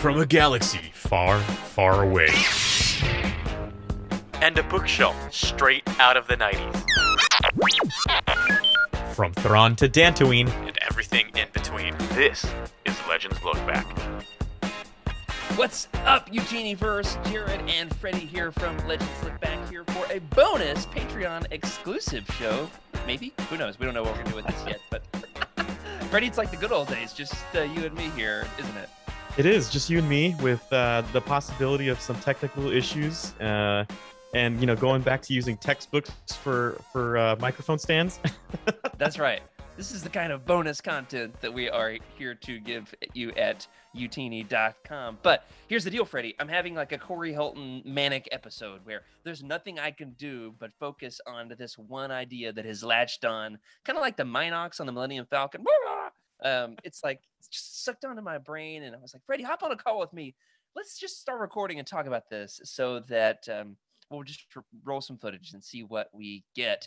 from a galaxy far, far away. And a bookshelf straight out of the 90s. From Thrawn to Dantooine. And everything in between. This is Legends Look Back. What's up, Utinni-verse? Jared and Freddie here from Legends Look Back here for a bonus Patreon exclusive show. Maybe? Who knows? We don't know what we're going to do with this yet, but Freddie, it's like the good old days, just uh, you and me here, isn't it? It is just you and me with uh, the possibility of some technical issues. Uh, and you know, going back to using textbooks for for uh, microphone stands. That's right. This is the kind of bonus content that we are here to give you at utinni.com. But here's the deal, Freddie. I'm having like a Corey Hilton manic episode where there's nothing I can do but focus on this one idea that has latched on, kind of like the mynocks on the Millennium Falcon. Um, it's like it's just sucked onto my brain, and I was like, Freddie, hop on a call with me. Let's just start recording and talk about this so that um, we'll just roll some footage and see what we get.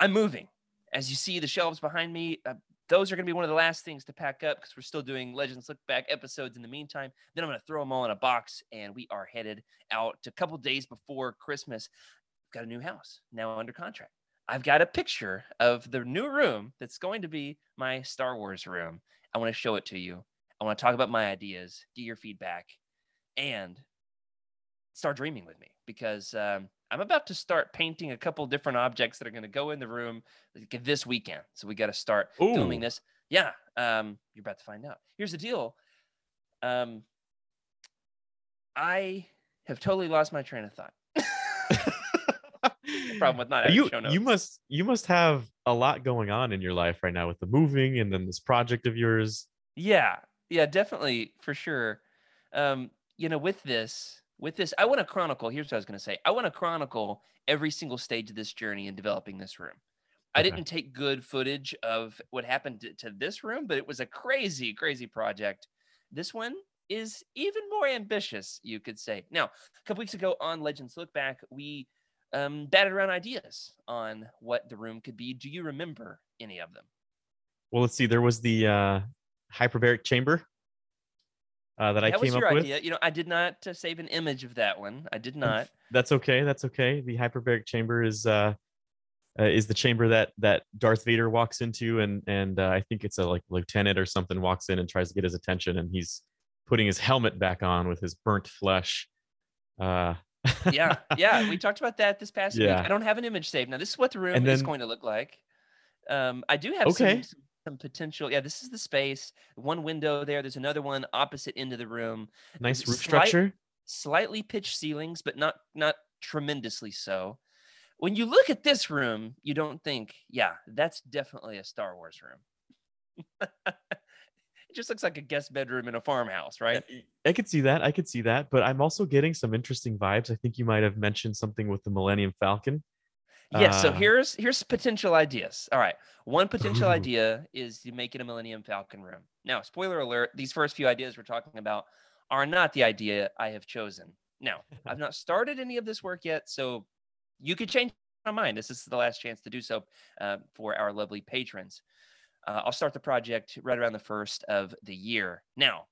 I'm moving. As you see the shelves behind me, uh, those are going to be one of the last things to pack up because we're still doing Legends Look Back episodes in the meantime. Then I'm going to throw them all in a box and we are headed out a couple days before Christmas. Got a new house now under contract. I've got a picture of the new room that's going to be my Star Wars room. I want to show it to you. I want to talk about my ideas, get your feedback, and start dreaming with me because um, I'm about to start painting a couple different objects that are going to go in the room this weekend. So we got to start Ooh. filming this. Yeah, um, you're about to find out. Here's the deal. Um, I have totally lost my train of thought. Problem with not you. You must you must have a lot going on in your life right now with the moving and then this project of yours. Yeah, yeah, definitely for sure. Um, you know, with this, with this, I want to chronicle. Here's what I was going to say. I want to chronicle every single stage of this journey in developing this room. I okay. didn't take good footage of what happened to, to this room, but it was a crazy, crazy project. This one is even more ambitious, you could say. Now, a couple weeks ago on Legends Look Back, we um, batted around ideas on what the room could be. Do you remember any of them? Well, let's see. There was the uh, hyperbaric chamber uh, that, that I came up with. Idea. You know, I did not uh, save an image of that one. I did not. That's okay. That's okay. The hyperbaric chamber is uh, uh, is the chamber that that Darth Vader walks into, and and uh, I think it's a like lieutenant or something walks in and tries to get his attention, and he's putting his helmet back on with his burnt flesh. Uh, yeah, yeah, we talked about that this past yeah. week. I don't have an image saved. Now, this is what the room then, is going to look like. Um, I do have okay. some, some potential. Yeah, this is the space. One window there. There's another one opposite end of the room. Nice roof Slight, structure. Slightly pitched ceilings, but not not tremendously so. When you look at this room, you don't think, yeah, that's definitely a Star Wars room. it just looks like a guest bedroom in a farmhouse, right? I could see that. I could see that. But I'm also getting some interesting vibes. I think you might have mentioned something with the Millennium Falcon. Yes. Uh, so here's here's potential ideas. All right. One potential ooh. idea is to make it a Millennium Falcon room. Now, spoiler alert: these first few ideas we're talking about are not the idea I have chosen. Now, I've not started any of this work yet, so you could change my mind. This is the last chance to do so uh, for our lovely patrons. Uh, I'll start the project right around the first of the year. Now,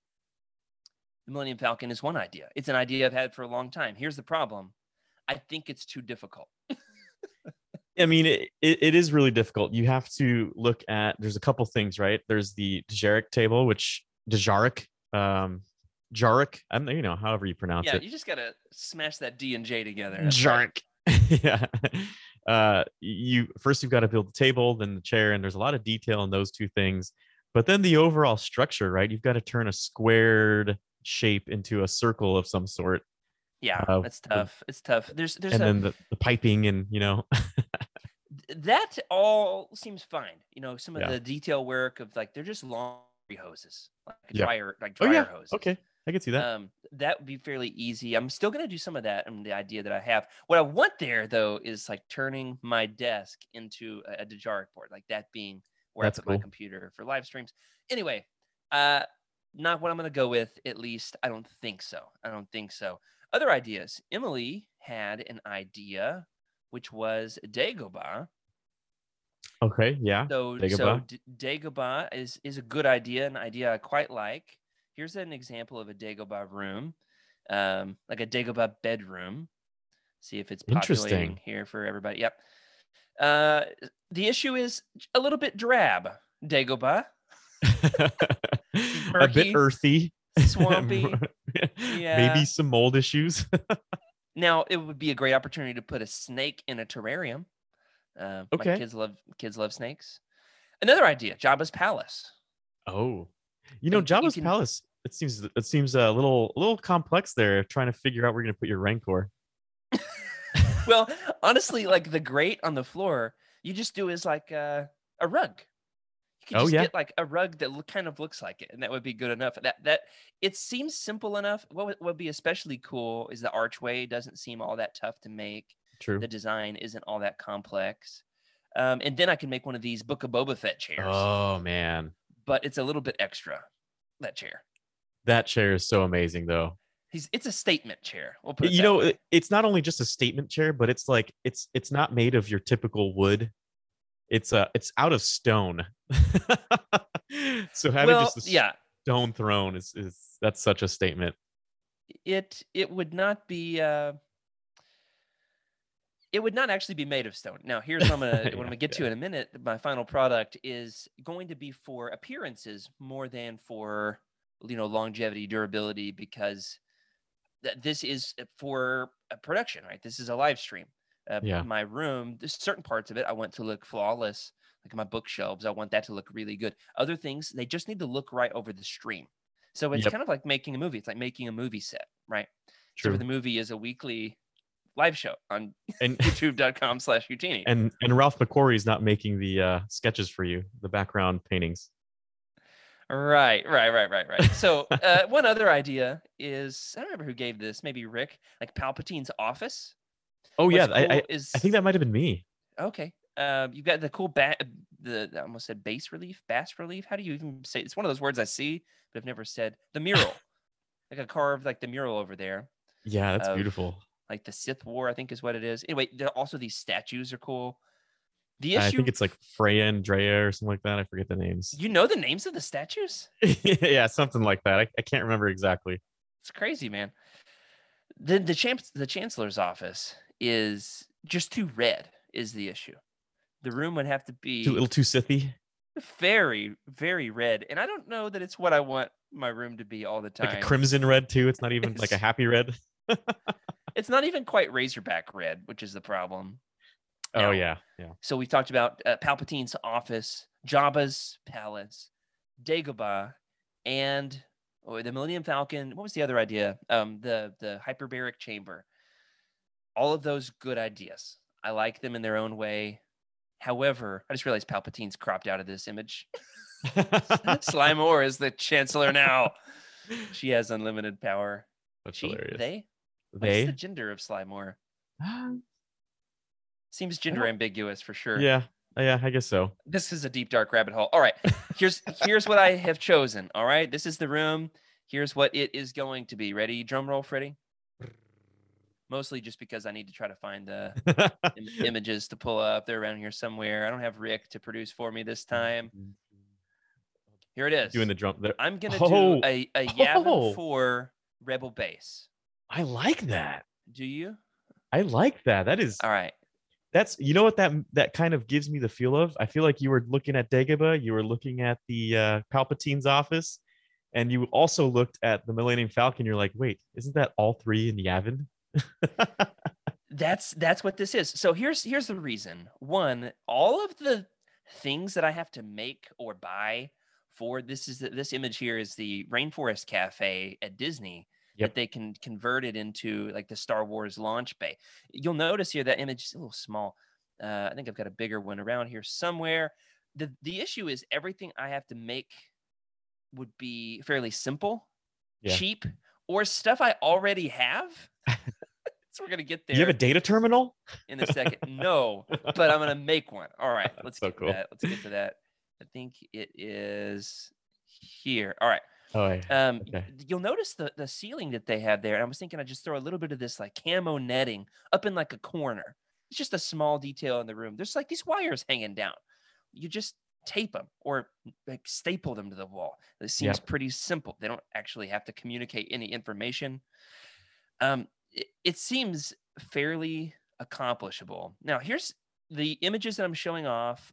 the Millennium Falcon is one idea. It's an idea I've had for a long time. Here's the problem I think it's too difficult. I mean, it, it is really difficult. You have to look at, there's a couple things, right? There's the Dejarik table, which Dejarik, um, Jarik, I'm you know, however you pronounce yeah, it. Yeah, you just gotta smash that D and J together. Jarik. yeah. Uh, you first you've got to build the table, then the chair, and there's a lot of detail in those two things. But then the overall structure, right? You've got to turn a squared shape into a circle of some sort. Yeah, uh, that's tough. It's tough. There's there's and a, then the, the piping and you know that all seems fine. You know, some of yeah. the detail work of like they're just laundry hoses, like yeah. dryer, like dryer oh, yeah. hoses. Okay, I can see that. Um, that would be fairly easy. I'm still gonna do some of that and the idea that I have. What I want there though is like turning my desk into a, a Dejarik board, like that being where That's I put cool. my computer for live streams. Anyway, uh, not what I'm gonna go with. At least I don't think so. I don't think so. Other ideas. Emily had an idea, which was Dagobah. Okay, yeah. So, Dagobah. so D- Dagobah is is a good idea, an idea I quite like. Here's an example of a Dagobah room, um, like a Dagobah bedroom. See if it's populating Interesting. here for everybody. Yep. Uh, the issue is a little bit drab, Dagobah. a bit earthy, swampy. Yeah. maybe some mold issues. Now it would be a great opportunity to put a snake in a terrarium. Uh, my Okay. kids love kids love snakes. Another idea: Jabba's palace. oh, you know, And you Jabba's can- palace. It seems it seems a little a little complex there. Trying to figure out where you're gonna put your rancor. well, honestly, like the grate on the floor, you just do is like uh, a rug. You could Oh, just yeah. get like a rug that look, kind of looks like it, and that would be good enough. That that it seems simple enough. What would, would be especially cool is the archway doesn't seem all that tough to make. True. The design isn't all that complex. Um, and then I can make one of these Book of Boba Fett chairs, Oh man, but it's a little bit extra. That chair. that chair is so amazing though. He's it's a statement chair. We'll put you know way. it's not only just a statement chair but it's like it's it's not made of your typical wood it's uh it's out of stone so having well, just a yeah, stone throne is is that's such a statement it it would not be uh it would not actually be made of stone. Now, here's what I'm gonna what I'm gonna get to in a minute. My final product is going to be for appearances more than for you know longevity, durability, because th- this is for a production, right? This is a live stream. Uh, Yeah. My room, there's certain parts of it I want to look flawless, like my bookshelves. I want that to look really good. Other things, they just need to look right over the stream. So it's Yep. kind of like making a movie. It's like making a movie set, right? So true the movie is a weekly live show on and youtube.com slash Utinni. and and ralph mcquarrie's not making the uh sketches for you the background paintings Right, right, right, right, right. So uh, one other idea is I don't remember who gave this, maybe Rick, like Palpatine's office. oh yeah What's I, cool I is i think that might have been me okay. Um, you've got the cool bat, the I almost said bas relief, bas relief. How do you even say? It's one of those words I see, but I've never said. The mural, like a carved like the mural over there, yeah that's beautiful like the Sith War, I think is what it is. Anyway, there also these statues are cool. The issue, i think it's like freya and drea or something like that i forget the names you know the names of the statues. yeah something like that I, I can't remember exactly It's crazy, man. The the champ the chancellor's office is just too red is the issue. The room would have to be too a little too sithy very very red, and I don't know that it's what I want my room to be all the time. like a crimson red too it's not even like a happy red it's not even quite razorback red, which is the problem. oh Now, yeah yeah So we've talked about uh, Palpatine's office, Jabba's palace, Dagobah, and oh, the Millennium Falcon. What was the other idea? Um, the the hyperbaric chamber. All of those good ideas. I like them in their own way. However, I just realized Palpatine's cropped out of this image. Sly Moore is the chancellor now. She has unlimited power. That's She, hilarious. they. What's the gender of Sly Moore? Ah, Seems gender ambiguous for sure. Yeah, yeah, I guess so. this is a deep dark rabbit hole. All right, here's here's what I have chosen. All right, this is the room. Here's what it is going to be. Ready? Drum roll, Freddie. Mostly just because I need to try to find the Im- images to pull up. They're around here somewhere. I don't have Rick to produce for me this time. Here it is. Doing the drum. There. I'm gonna Oh, do a a Yavin oh. Four Rebel base. I like that. Do you? I like that. That is All right. that's you know what that that kind of gives me the feel of. I feel like you were looking at Dagobah, you were looking at the uh, Palpatine's office, and you also looked at the Millennium Falcon. You're like, wait, isn't that all three in Yavin? that's that's what this is so here's here's the reason one all of the things that i have to make or buy for this is the, this image here is the rainforest cafe at disney Yep. that they can convert it into like the star wars launch bay you'll notice here that image is a little small uh, i think i've got a bigger one around here somewhere the the issue is everything i have to make would be fairly simple Yeah. cheap or stuff i already have so we're gonna get there you have a data terminal? in a second. No, but I'm gonna make one. All right, let's so get cool. to that. Let's get to that. I think it is here. All right. Oh, yeah. Um, Okay. you'll notice the the ceiling that they have there. And I was thinking I'd just throw a little bit of this like camo netting up in like a corner. It's just a small detail in the room. There's like these wires hanging down. You just tape them or like staple them to the wall. This seems pretty simple. They don't actually have to communicate any information. Um, it, it seems fairly accomplishable. Now, here's the images that I'm showing off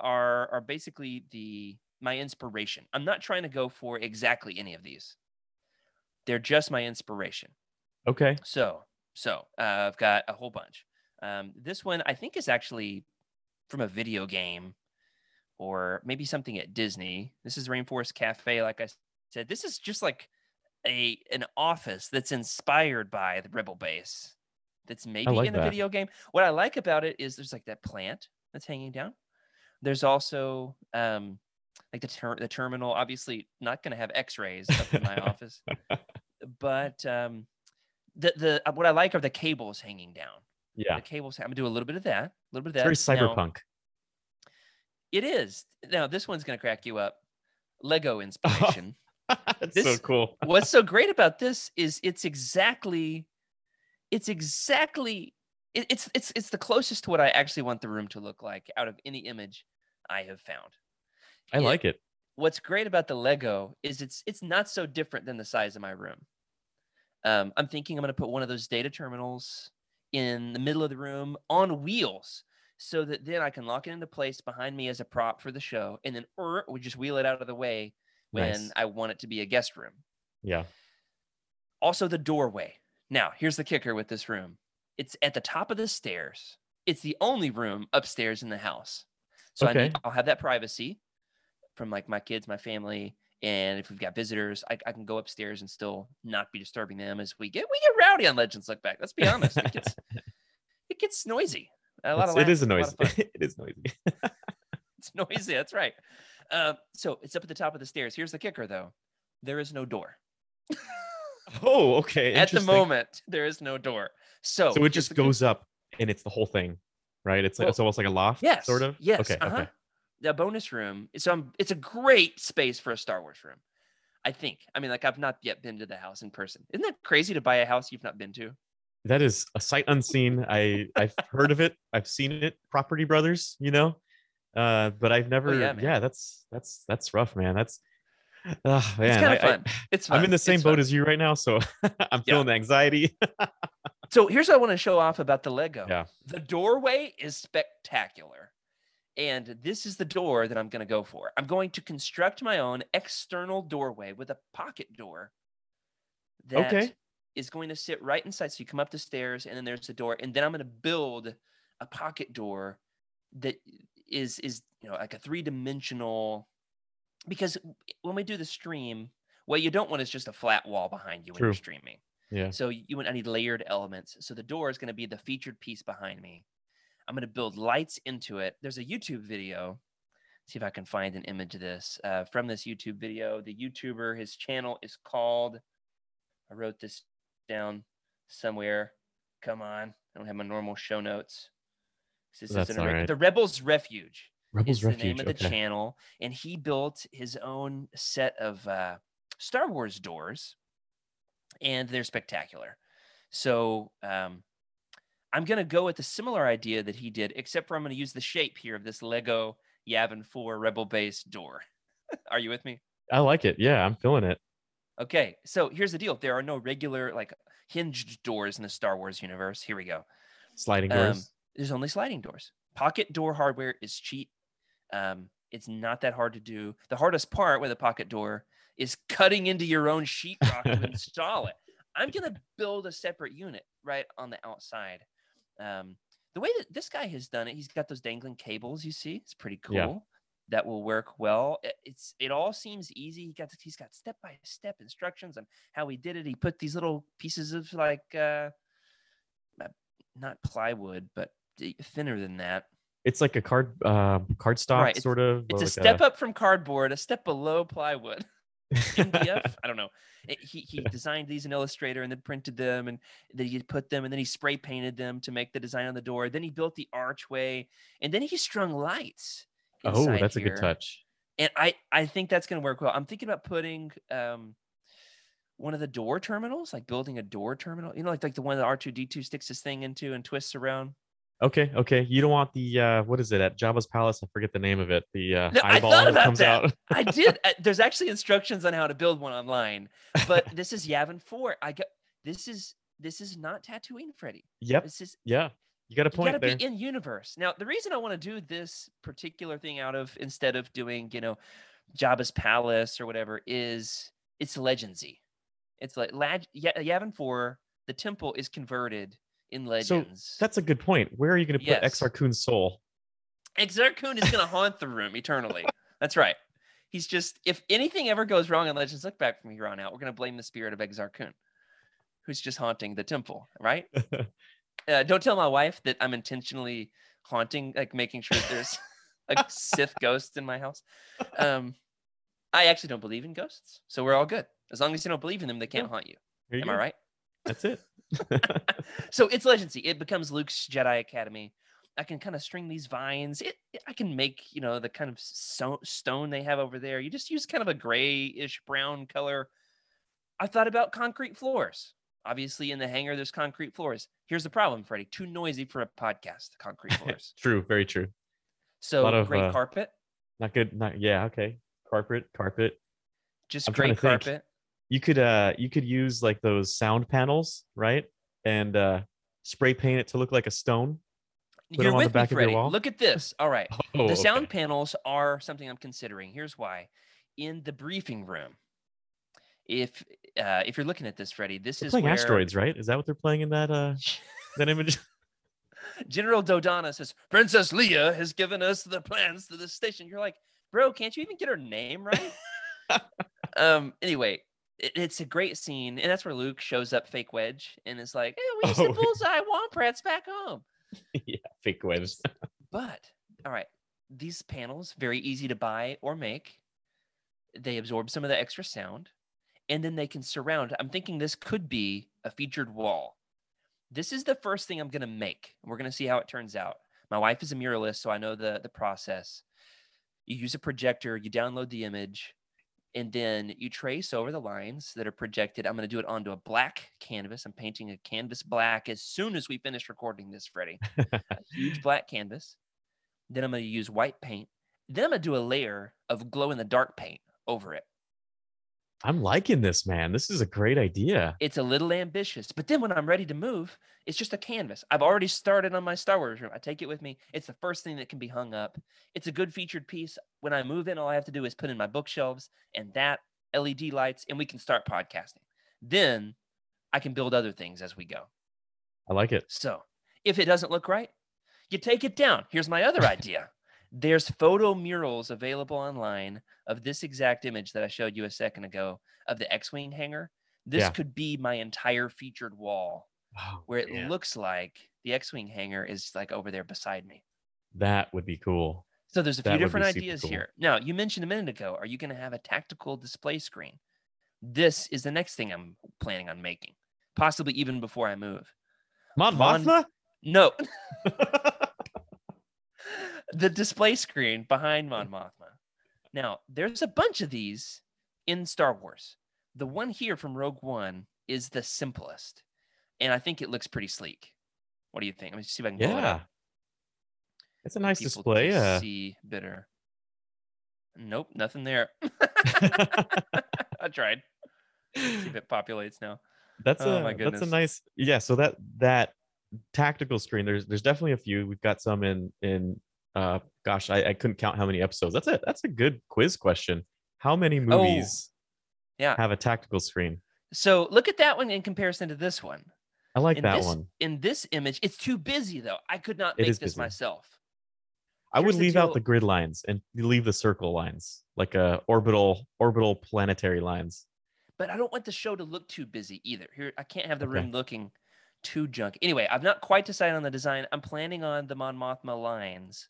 are are basically the my inspiration. I'm not trying to go for exactly any of these. They're just my inspiration. Okay. So, so uh, I've got a whole bunch. Um, this one I think is actually from a video game or maybe something at Disney. This is Rainforest Cafe. Like I said, this is just like a an office that's inspired by the Rebel Base. That's maybe like in a that. video game. What I like about it is there's like that plant that's hanging down. There's also um, like the ter- the terminal. Obviously, not going to have X-rays up in my office, but um, the the uh, what I like are the cables hanging down. Yeah. The cables. I'm gonna do a little bit of that. A little bit of It's that. very Now, cyberpunk. it is. Now this one's gonna crack you up. Lego inspiration. That's so cool. What's so great about this is it's exactly, it's exactly, it- it's it's it's the closest to what I actually want the room to look like out of any image I have found. I It- like it. what's great about the Lego is it's it's not so different than the size of my room. Um, I'm thinking I'm going to put one of those data terminals in the middle of the room on wheels, so that then I can lock it into place behind me as a prop for the show, and then er, we just wheel it out of the way when Nice. I want it to be a guest room. Yeah. Also, the doorway. Now, here's the kicker with this room it's at the top of the stairs. It's the only room upstairs in the house. So I need, I'll have that privacy from like my kids, my family. And if we've got visitors, I, I can go upstairs and still not be disturbing them as we get we get rowdy on Legends Look Back. Let's be honest. It gets it gets noisy. A lot It's- of it is a laughs, noisy. fun. it is noisy. It's noisy. That's right. Uh, so it's up at the top of the stairs. Here's the kicker, though. There is no door. oh, okay. At the moment, there is no door. So, So it just goes up and it's the whole thing, right? It's like Well, it's almost like a loft, Yes. sort of. Yes. Okay. uh-huh. Okay. The bonus room. So I'm, it's a great space for a Star Wars room. I think. I mean, like I've not yet been to the house in person. Isn't that crazy to buy a house you've not been to? That is a sight unseen. I I've heard of it. I've seen it. Property Brothers, you know, uh, but I've never. yeah, yeah, that's that's that's rough, man. That's. Oh man, it's kind I, of fun. it's fun. am in the same It's boat fun. as you right now, so I'm Yeah. feeling the anxiety. So here's what I want to show off about the Lego. Yeah. The doorway is spectacular. And this is the door that I'm going to go for. I'm going to construct my own external doorway with a pocket door that is Okay. going to sit right inside. So you come up the stairs and then there's the door. And then I'm going to build a pocket door that is is you know like a three-dimensional because when we do the stream, what you don't want is just a flat wall behind you when you're streaming. Yeah. So you would I need layered elements. So the door is going to be the featured piece behind me. I'm going to build lights into it. There's a YouTube video. See if I can find an image of this uh, from this YouTube video. The YouTuber, his channel is called. I wrote this down somewhere. Come on, I don't have my normal show notes. This That's isn't right. the Rebels Refuge Rebels is the name of the okay. channel, and he built his own set of uh, Star Wars doors, and they're spectacular. So um, I'm gonna go with a similar idea that he did, except for I'm gonna use the shape here of this Lego Yavin 4 Rebel Base door. Are you with me? I like it. Yeah, I'm feeling it. Okay, so here's the deal: there are no regular like hinged doors in the Star Wars universe. Here we go. Sliding Um, doors. there's only sliding doors. Pocket door hardware is cheap. Um, it's not that hard to do. The hardest part with a pocket door is cutting into your own sheetrock to install it. I'm gonna build a separate unit right on the outside. Um, the way that this guy has done it, he's got those dangling cables. You see, it's pretty cool. Yeah. That will work well. It- It's it all seems easy. He got he's got step by step instructions on how he did it. He put these little pieces of like uh, uh, not plywood, but thinner than that. It's like a card uh, card stock Right, sort of. It's a like step up from cardboard, a step below plywood. MDF. I don't know. He he designed these in Illustrator and then printed them, and then he put them, and then he spray painted them to make the design on the door. Then he built the archway, and then he strung lights. oh, that's a good touch. And I I think that's going to work well. I'm thinking about putting um one of the door terminals, like building a door terminal. You know, like like the one that R2D2 sticks his thing into and twists around. Okay, okay. You don't want the uh what is it at Jabba's palace? I forget the name of it. The uh No, I eyeball thought that about comes that. out. I did. uh, There's actually instructions on how to build one online, but this is Yavin Four. I got this is this is not Tatooine, Freddy. Yep. This is Yeah. You got a you point gotta there. be in universe. Now, the reason I want to do this particular thing out of instead of doing, you know, Jabba's palace or whatever is it's legendsy. It's like Ya- Yavin 4, the temple is converted in legends. So That's a good point. Where are you going to put Yes. Exar Kun's soul? Exar Kun is going to haunt the room eternally. That's right. He's just, if anything ever goes wrong in Legends Look Back from here on out, we're going to blame the spirit of Exar Kun, who's just haunting the temple, right? uh, don't tell my wife that I'm intentionally haunting, like making sure there's a Sith ghost in my house. Um, I actually don't believe in ghosts, so we're all good. As long as you don't believe in them, they can't Yeah. haunt you. Am I right? That's it. so it's legendsy. It becomes Luke's Jedi Academy. I can kind of string these vines. It, I can make you know the kind of so, stone they have over there. You just use kind of a grayish brown color. I thought about concrete floors. Obviously, in the hangar, there's concrete floors. Here's the problem, Freddie. Too noisy for a podcast. Concrete floors. true. Very true. So of, gray uh, carpet, Not good. Not yeah. Okay. Carpet. Carpet. just I'm gray to think. You could uh you could use like those sound panels, right? And uh spray paint it to look like a stone. Put You're 'em on the with me, back of your Freddie. Look at this. All right. Oh, the okay. sound panels are something I'm considering. Here's why. In the briefing room, if uh, if you're looking at this, Freddie, this They're is playing where asteroids, right? Is that what they're playing in that uh that image? General Dodonna says Princess Leia has given us the plans to the station. You're like, bro, can't you even get her name right? um. Anyway, it, it's a great scene, and that's where Luke shows up, fake wedge, and is like, "Hey, we used Oh, the bullseye Womprats back home." yeah, fake wedge. But all right, these panels very easy to buy or make. They absorb some of the extra sound, and then they can surround. I'm thinking this could be a featured wall. This is the first thing I'm gonna make. We're gonna see how it turns out. My wife is a muralist, so I know the the process. You use a projector, you download the image, and then you trace over the lines that are projected. I'm going to do it onto a black canvas. I'm painting a canvas black as soon as we finish recording this, Freddie. a huge black canvas. Then I'm going to use white paint. Then I'm going to do a layer of glow in the dark paint over it. I'm liking this, man. This is a great idea. It's a little ambitious, but then when I'm ready to move, it's just a canvas. I've already started on my Star Wars room. I take it with me. It's the first thing that can be hung up. It's a good featured piece. When I move in, all I have to do is put in my bookshelves and that LED lights, and we can start podcasting. Then I can build other things as we go. I like it. So if it doesn't look right, you take it down. Here's my other idea. There's photo murals available online of this exact image that I showed you a second ago of the X-wing hangar. This Yeah. could be my entire featured wall Wow, where it man, looks like the X-wing hangar is like over there beside me. that would be cool. So there's a That few different ideas cool. here. Now, you mentioned a minute ago, are you going to have a tactical display screen? This is the next thing I'm planning on making, possibly even before I move. Mon Mon- No, the display screen behind Mon Mothma. Now, there's a bunch of these in Star Wars. The one here from Rogue One is the simplest, and I think it looks pretty sleek. What do you think? Let me see if I can pull it yeah. It's a nice People display. Uh, see better. Nope, nothing there. I tried. See if it populates now. that's Oh a that's a nice yeah. So that that tactical screen, there's there's definitely a few. We've got some in in uh gosh, I, I couldn't count how many episodes. That's a that's a good quiz question. How many movies Oh, Yeah. have a tactical screen? So look at that one in comparison to this one. I like in that this, one. In this image, it's too busy though. I could not make this busy. myself. I would here's leave out the grid lines and leave the circle lines, like uh orbital orbital planetary lines. But I don't want the show to look too busy either. Here, I can't have the Okay. room looking too junk. Anyway, I've not quite decided on the design. I'm planning on the Mon Mothma lines.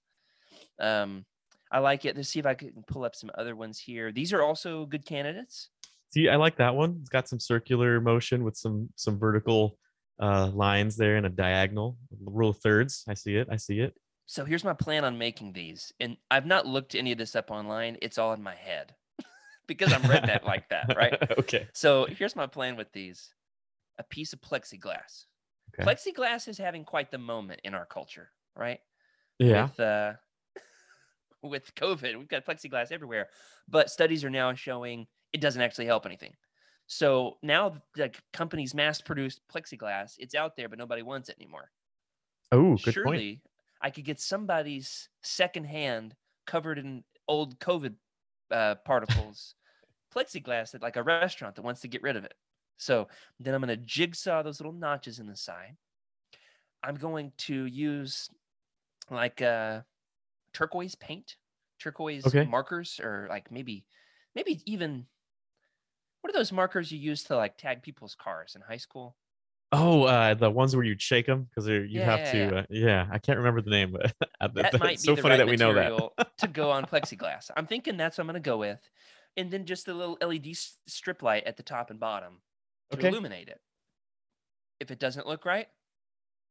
Um, I like it. Let's see if I can pull up some other ones here. These are also good candidates. See, I like that one. It's got some circular motion with some some vertical uh lines there and a diagonal rule of thirds. I see it. I see it. So here's my plan on making these. And I've not looked any of this up online. It's all in my head because I'm redneck like that, right? okay. So here's my plan with these a piece of plexiglass. Okay. Plexiglass is having quite the moment in our culture. right? Yeah. With uh, with COVID, we've got plexiglass everywhere, but studies are now showing it doesn't actually help anything. So now the companies mass produced plexiglass. It's out there, but nobody wants it anymore. Oh, good Surely point. I could get somebody's secondhand covered in old COVID uh, particles plexiglass at like a restaurant that wants to get rid of it. So then I'm going to jigsaw those little notches in the side. I'm going to use like uh, turquoise paint, turquoise Okay. markers, or like maybe, maybe even what are those markers you use to like tag people's cars in high school? Oh, uh, the ones where you shake them because you Yeah, have yeah, to. yeah. Uh, yeah, I can't remember the name, but That that's might be so funny right that we know that. to go on plexiglass. I'm thinking that's what I'm going to go with, and then just a little LED strip light at the top and bottom to Okay. illuminate it. If it doesn't look right,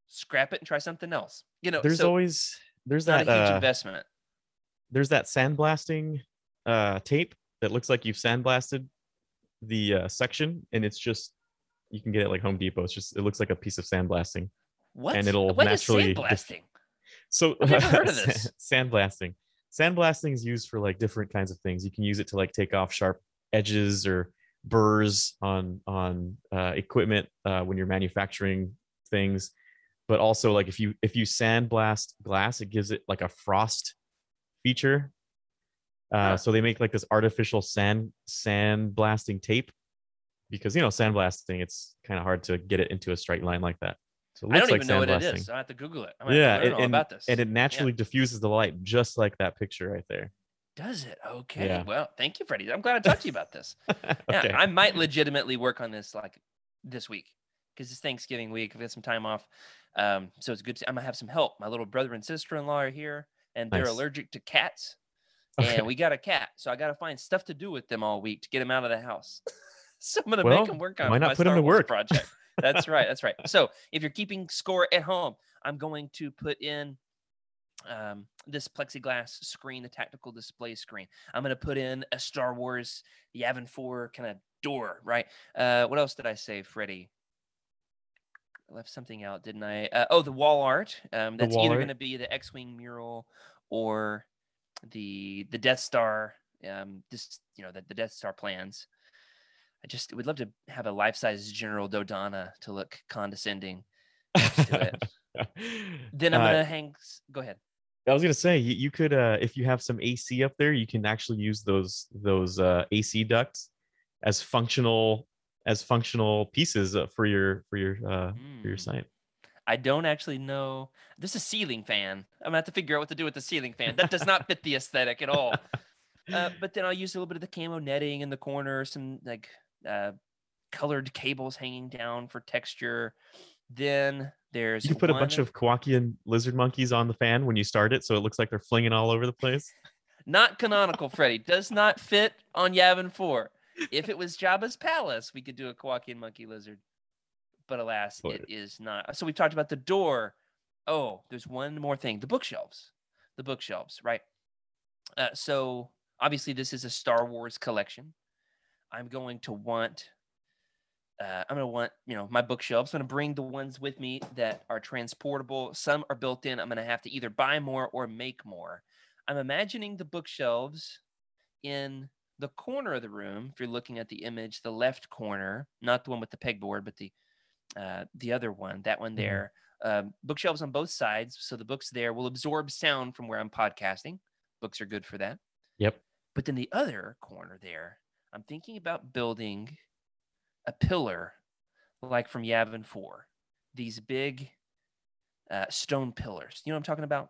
scrap it and try something else. You know, There's so always there's that uh, investment. there's that sandblasting uh, tape that looks like you've sandblasted the uh, section, and it's just you can get it like Home Depot. It's just it looks like a piece of sandblasting. What? it'll what is naturally sandblasting? So I've never heard of this. sandblasting. Sandblasting is used for like different kinds of things. You can use it to like take off sharp edges or burrs on on uh, equipment uh, when you're manufacturing things. But also like if you if you sandblast glass, it gives it like a frost feature. Uh, Huh. So they make like this artificial sand sandblasting tape because you know sandblasting it's kind of hard to get it into a straight line like that. So it I don't like even know what it sandblasting. I have to Google it. I'm yeah learn and, and- about this. and it naturally diffuses the light just like that picture right there Does it? Okay. Yeah. Well, thank you, Freddie. I'm glad I talked to you about this. okay Yeah, I might legitimately work on this like this week because it's Thanksgiving week. I've got some time off, um, so it's good. To, I'm gonna have some help. My little brother and sister in law are here, and they're Nice. allergic to cats, Okay. and we got a cat, so I got to find stuff to do with them all week to get them out of the house. so I'm gonna Well, make them work on why not my put Star to Wars work? project. That's right. That's right. So if you're keeping score at home, I'm going to put in um, this plexiglass screen, the tactical display screen. I'm going to put in a Star Wars Yavin 4 kind of door, right? Uh, what else did I say, Freddie? I left something out, didn't I? Uh, oh, the wall art. Um, that's wall either going to be the X-wing mural or the the Death Star. Um, this you know the, the Death Star plans. I just would love to have a life-size General Dodonna to look condescending to it. Then I'm Uh, gonna hang. Go ahead. I was gonna say you, you could uh, if you have some AC up there, you can actually use those those uh, AC ducts as functional as functional pieces uh, for your for your uh, for your Mm. site. I don't actually know. This is a ceiling fan. I'm gonna have to figure out what to do with the ceiling fan. That does not fit the aesthetic at all. Uh, but then I'll use a little bit of the camo netting in the corner, some like uh, colored cables hanging down for texture. Then there's You put a bunch one- of Kowakian lizard monkeys on the fan when you start it, so it looks like they're flinging all over the place. not canonical. Freddy does not fit on Yavin Four. If it was Jabba's palace, we could do a Kowakian monkey lizard. But alas, it is not. So we talked about the door. Oh, there's one more thing: the bookshelves. The bookshelves, right? Uh, so obviously, this is a Star Wars collection. I'm going to want. Uh, I'm going to want, you know, my bookshelves. I'm going to bring the ones with me that are transportable. Some are built in. I'm going to have to either buy more or make more. I'm imagining the bookshelves in the corner of the room. If you're looking at the image, the left corner, not the one with the pegboard, but the uh, the other one, that one Mhm. there. Um, bookshelves on both sides, so the books there will absorb sound from where I'm podcasting. Books are good for that. Yep. But then the other corner there, I'm thinking about building a pillar like from Yavin 4. These big uh, stone pillars. You know what I'm talking about?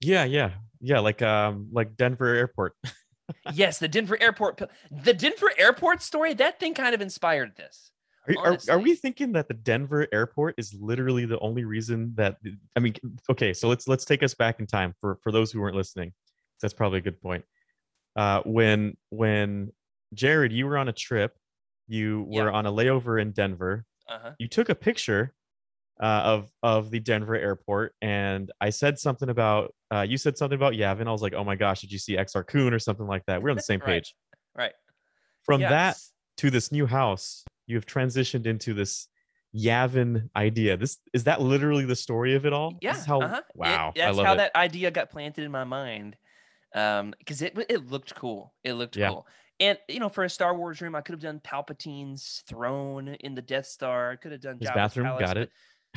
Yeah, yeah, yeah. Like um, like Denver Airport. yes, the Denver airport. The Denver airport story, that thing kind of inspired this. Are, are, are we thinking that the Denver airport is literally the only reason that I mean okay so let's let's take us back in time for for those who weren't listening that's probably a good point uh when when Jared you were on a trip you Yeah. were on a layover in Denver Uh-huh. you took a picture uh, of of the Denver airport and I said something about uh you said something about Yavin I was like oh my gosh did you see Exar Kun or something like that we're on the same page Right. from that to this new house you have transitioned into this Yavin idea. This is that literally the story of it all? This Yeah. is how uh-huh. It- wow. that's I love how it. that idea got planted in my mind. Um, because it it looked cool. It looked Yeah. cool. And you know, for a Star Wars room, I could have done Palpatine's throne in the Death Star. I could have done His Jabba's bathroom, palace, got it.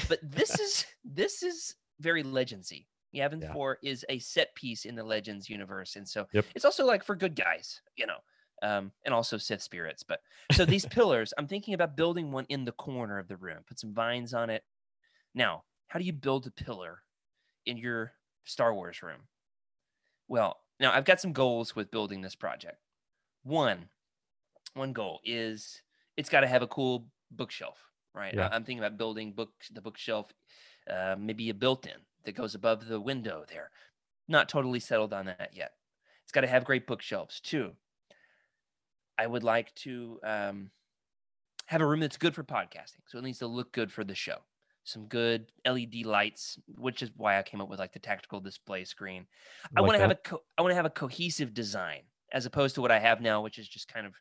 But this is this is very legendsy. Yavin Yeah. 4 is a set piece in the Legends universe. And so Yep. it's also like for good guys, you know, um, and also Sith spirits. But so these pillars, I'm thinking about building one in the corner of the room, put some vines on it. Now, how do you build a pillar in your Star Wars room? Well, now I've got some goals with building this project. One, one goal is it's got to have a cool bookshelf, right? Yeah. I'm thinking about building book the bookshelf, uh, maybe a built-in that goes above the window there. Not totally settled on that yet. It's got to have great bookshelves too. I would like to um, have a room that's good for podcasting, so it needs to look good for the show. Some good LED lights, which is why I came up with like the tactical display screen. I like want to have a co- I want to have a cohesive design as opposed to what I have now, which is just kind of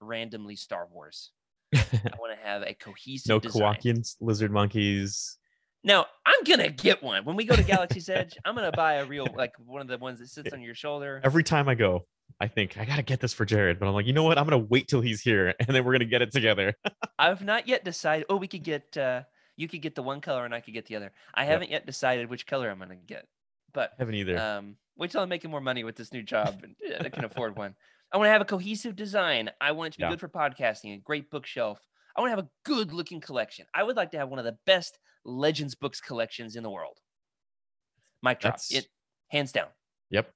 randomly Star Wars. I want to have a cohesive no design. Kowakians, lizard monkeys. Now I'm gonna get one when we go to Galaxy's Edge. I'm gonna buy a real like one of the ones that sits on your shoulder. Every time I go, I think I gotta get this for Jared, but I'm like, you know what? I'm gonna wait till he's here, and then we're gonna get it together. I've not yet decided. Oh, we could get uh, you could get the one color and I could get the other. I Yep. haven't yet decided which color I'm gonna get, but I haven't either. um, wait till I'm making more money with this new job and I can afford one. I want to have a cohesive design. I want it to be Yeah. good for podcasting, a great bookshelf. I want to have a good looking collection. I would like to have one of the best Legends books collections in the world. mic drop. That's- It hands down. yep.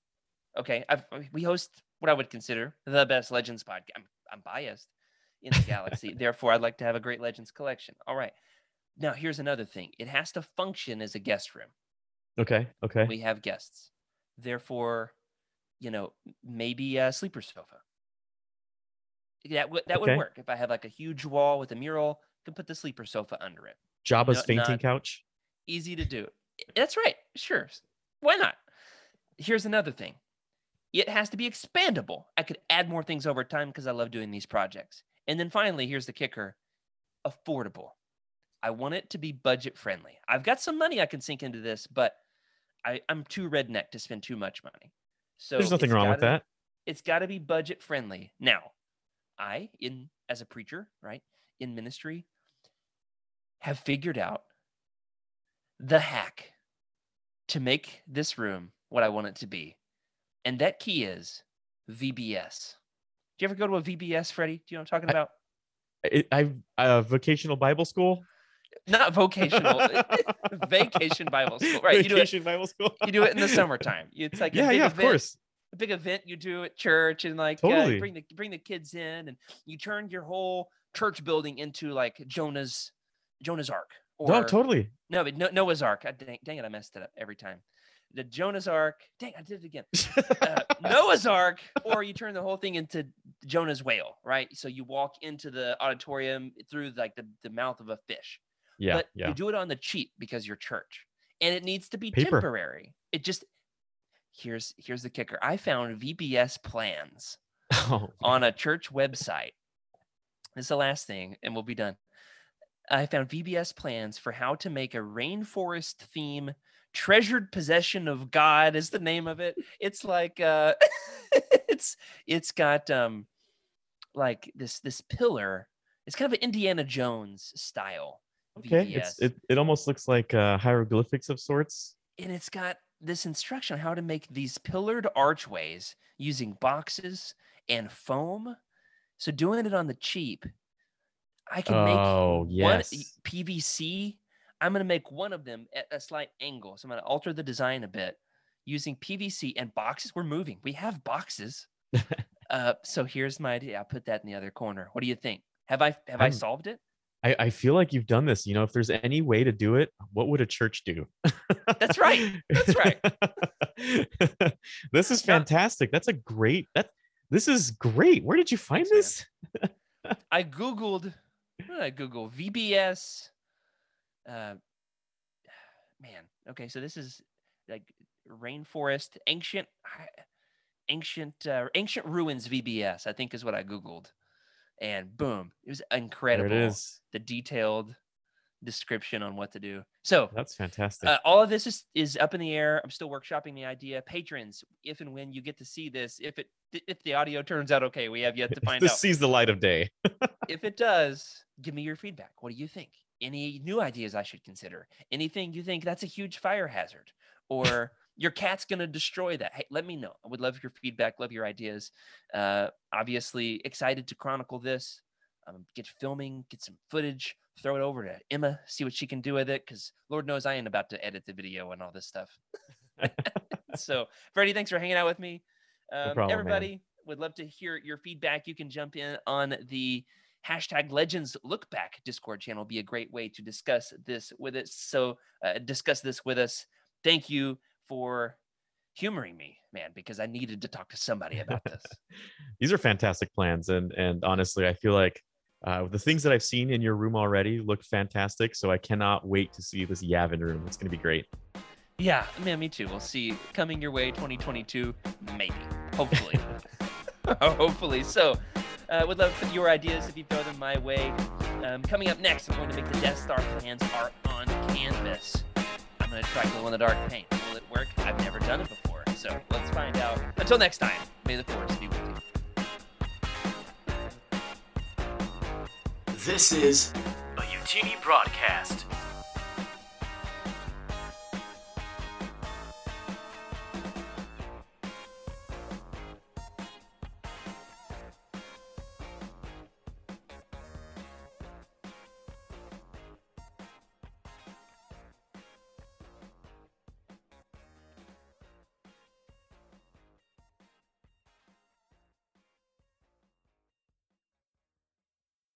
Okay, I've, we host what I would consider the best Legends podcast. I'm, I'm biased in the galaxy, therefore, I'd like to have a great Legends collection. All right. Now, here's another thing. It has to function as a guest room. Okay. Okay. We have guests, therefore, you know, maybe a sleeper sofa. That would that Okay. would work if I have like a huge wall with a mural. Can put the sleeper sofa under it. Jabba's no- fainting couch. Easy to do. That's right. Sure. Why not? Here's another thing. It has to be expandable. I could add more things over time because I love doing these projects. And then finally, here's the kicker affordable. I want it to be budget friendly. I've got some money I can sink into this, but I, I'm too redneck to spend too much money. So There's nothing wrong with gotta- that. It's got to be budget friendly. Now, I, in as a preacher, right, in ministry, have figured out the hack to make this room what I want it to be. And that key is VBS. Do you ever go to a VBS, Freddie? Do you know what I'm talking about? I, I've uh, vocational Bible school. Not vocational, vacation Bible school. Right. You do it. Vacation Bible school. You do it in the summertime. It's like yeah, yeah, of event. course. a big event you do at church and like uh, Totally. bring the bring the kids in and you turn your whole church building into like Jonah's Jonah's Ark. Or, No, totally. No, but no, Noah's Ark. I, dang, dang it, I messed it up every time. The Jonah's Ark. Dang, I did it again. Uh, Noah's Ark, or you turn the whole thing into Jonah's whale, right? So you walk into the auditorium through like the, the mouth of a fish. Yeah, but yeah. you do it on the cheap because you're church. And it needs to be Paper. temporary. It just here's here's the kicker. I found VBS plans Oh, on a church website. This is the last thing, and we'll be done. I found VBS plans for how to make a rainforest theme. Treasured possession of God is the name of it. It's like uh it's it's got um like this this pillar. It's kind of an Indiana Jones style. Okay. VBS. It's it, it almost looks like uh, hieroglyphics of sorts. and it's got this instruction on how to make these pillared archways using boxes and foam. So doing it on the cheap, I can make Oh, one yes. PVC. I'm going to make one of them at a slight angle. So I'm going to alter the design a bit using PVC and boxes. We're moving. We have boxes. uh, so here's my idea. I'll put that in the other corner. What do you think? Have I have I I'm- solved it? I, I feel like you've done this. You know, if there's any way to do it, what would a church do? That's right. That's right. this is fantastic. That's a great that this is great. Where did you find this? I googled. What did I Google? VBS. Uh, man. Okay, so this is like rainforest, ancient, ancient, uh, ancient ruins. VBS, I think, is what I googled, and boom, it was There incredible. it is. The detailed description on what to do. So That's fantastic. uh, all of this is is up in the air. I'm still workshopping the idea. Patrons, if and when you get to see this, if it if the audio turns out okay, we have yet to find this out. sees the light of day. if it does, give me your feedback. What do you think? Any new ideas I should consider? Anything you think that's a huge fire hazard, or your cat's gonna destroy that? Hey, let me know. I would love your feedback. Love your ideas. Uh, obviously, excited to chronicle this. Um, get filming, get some footage, throw it over to Emma, see what she can do with it. Because Lord knows I ain't about to edit the video and all this stuff. so, Freddie, thanks for hanging out with me. Um, problem, man. everybody would love to hear your feedback. You can jump in on the hashtag Legends Look Back Discord channel. Be a great way to discuss this with us. So, uh, discuss this with us. Thank you for humoring me, man, because I needed to talk to somebody about this. These are fantastic plans, and and honestly, I feel like uh, the things that I've seen in your room already look fantastic. So I cannot wait to see this Yavin room. It's going to be great. yeah, man, me too. We'll see. Coming your way, 2022, maybe, hopefully, hopefully. So, uh, would love for your ideas if you throw them my way. Um, coming up next, I'm going to make the Death Star plans are on canvas. Going to try glow in the dark paint. Will it work? I've never done it before, so let's find out. Until next time, may the force be with you. This is a Utinni broadcast.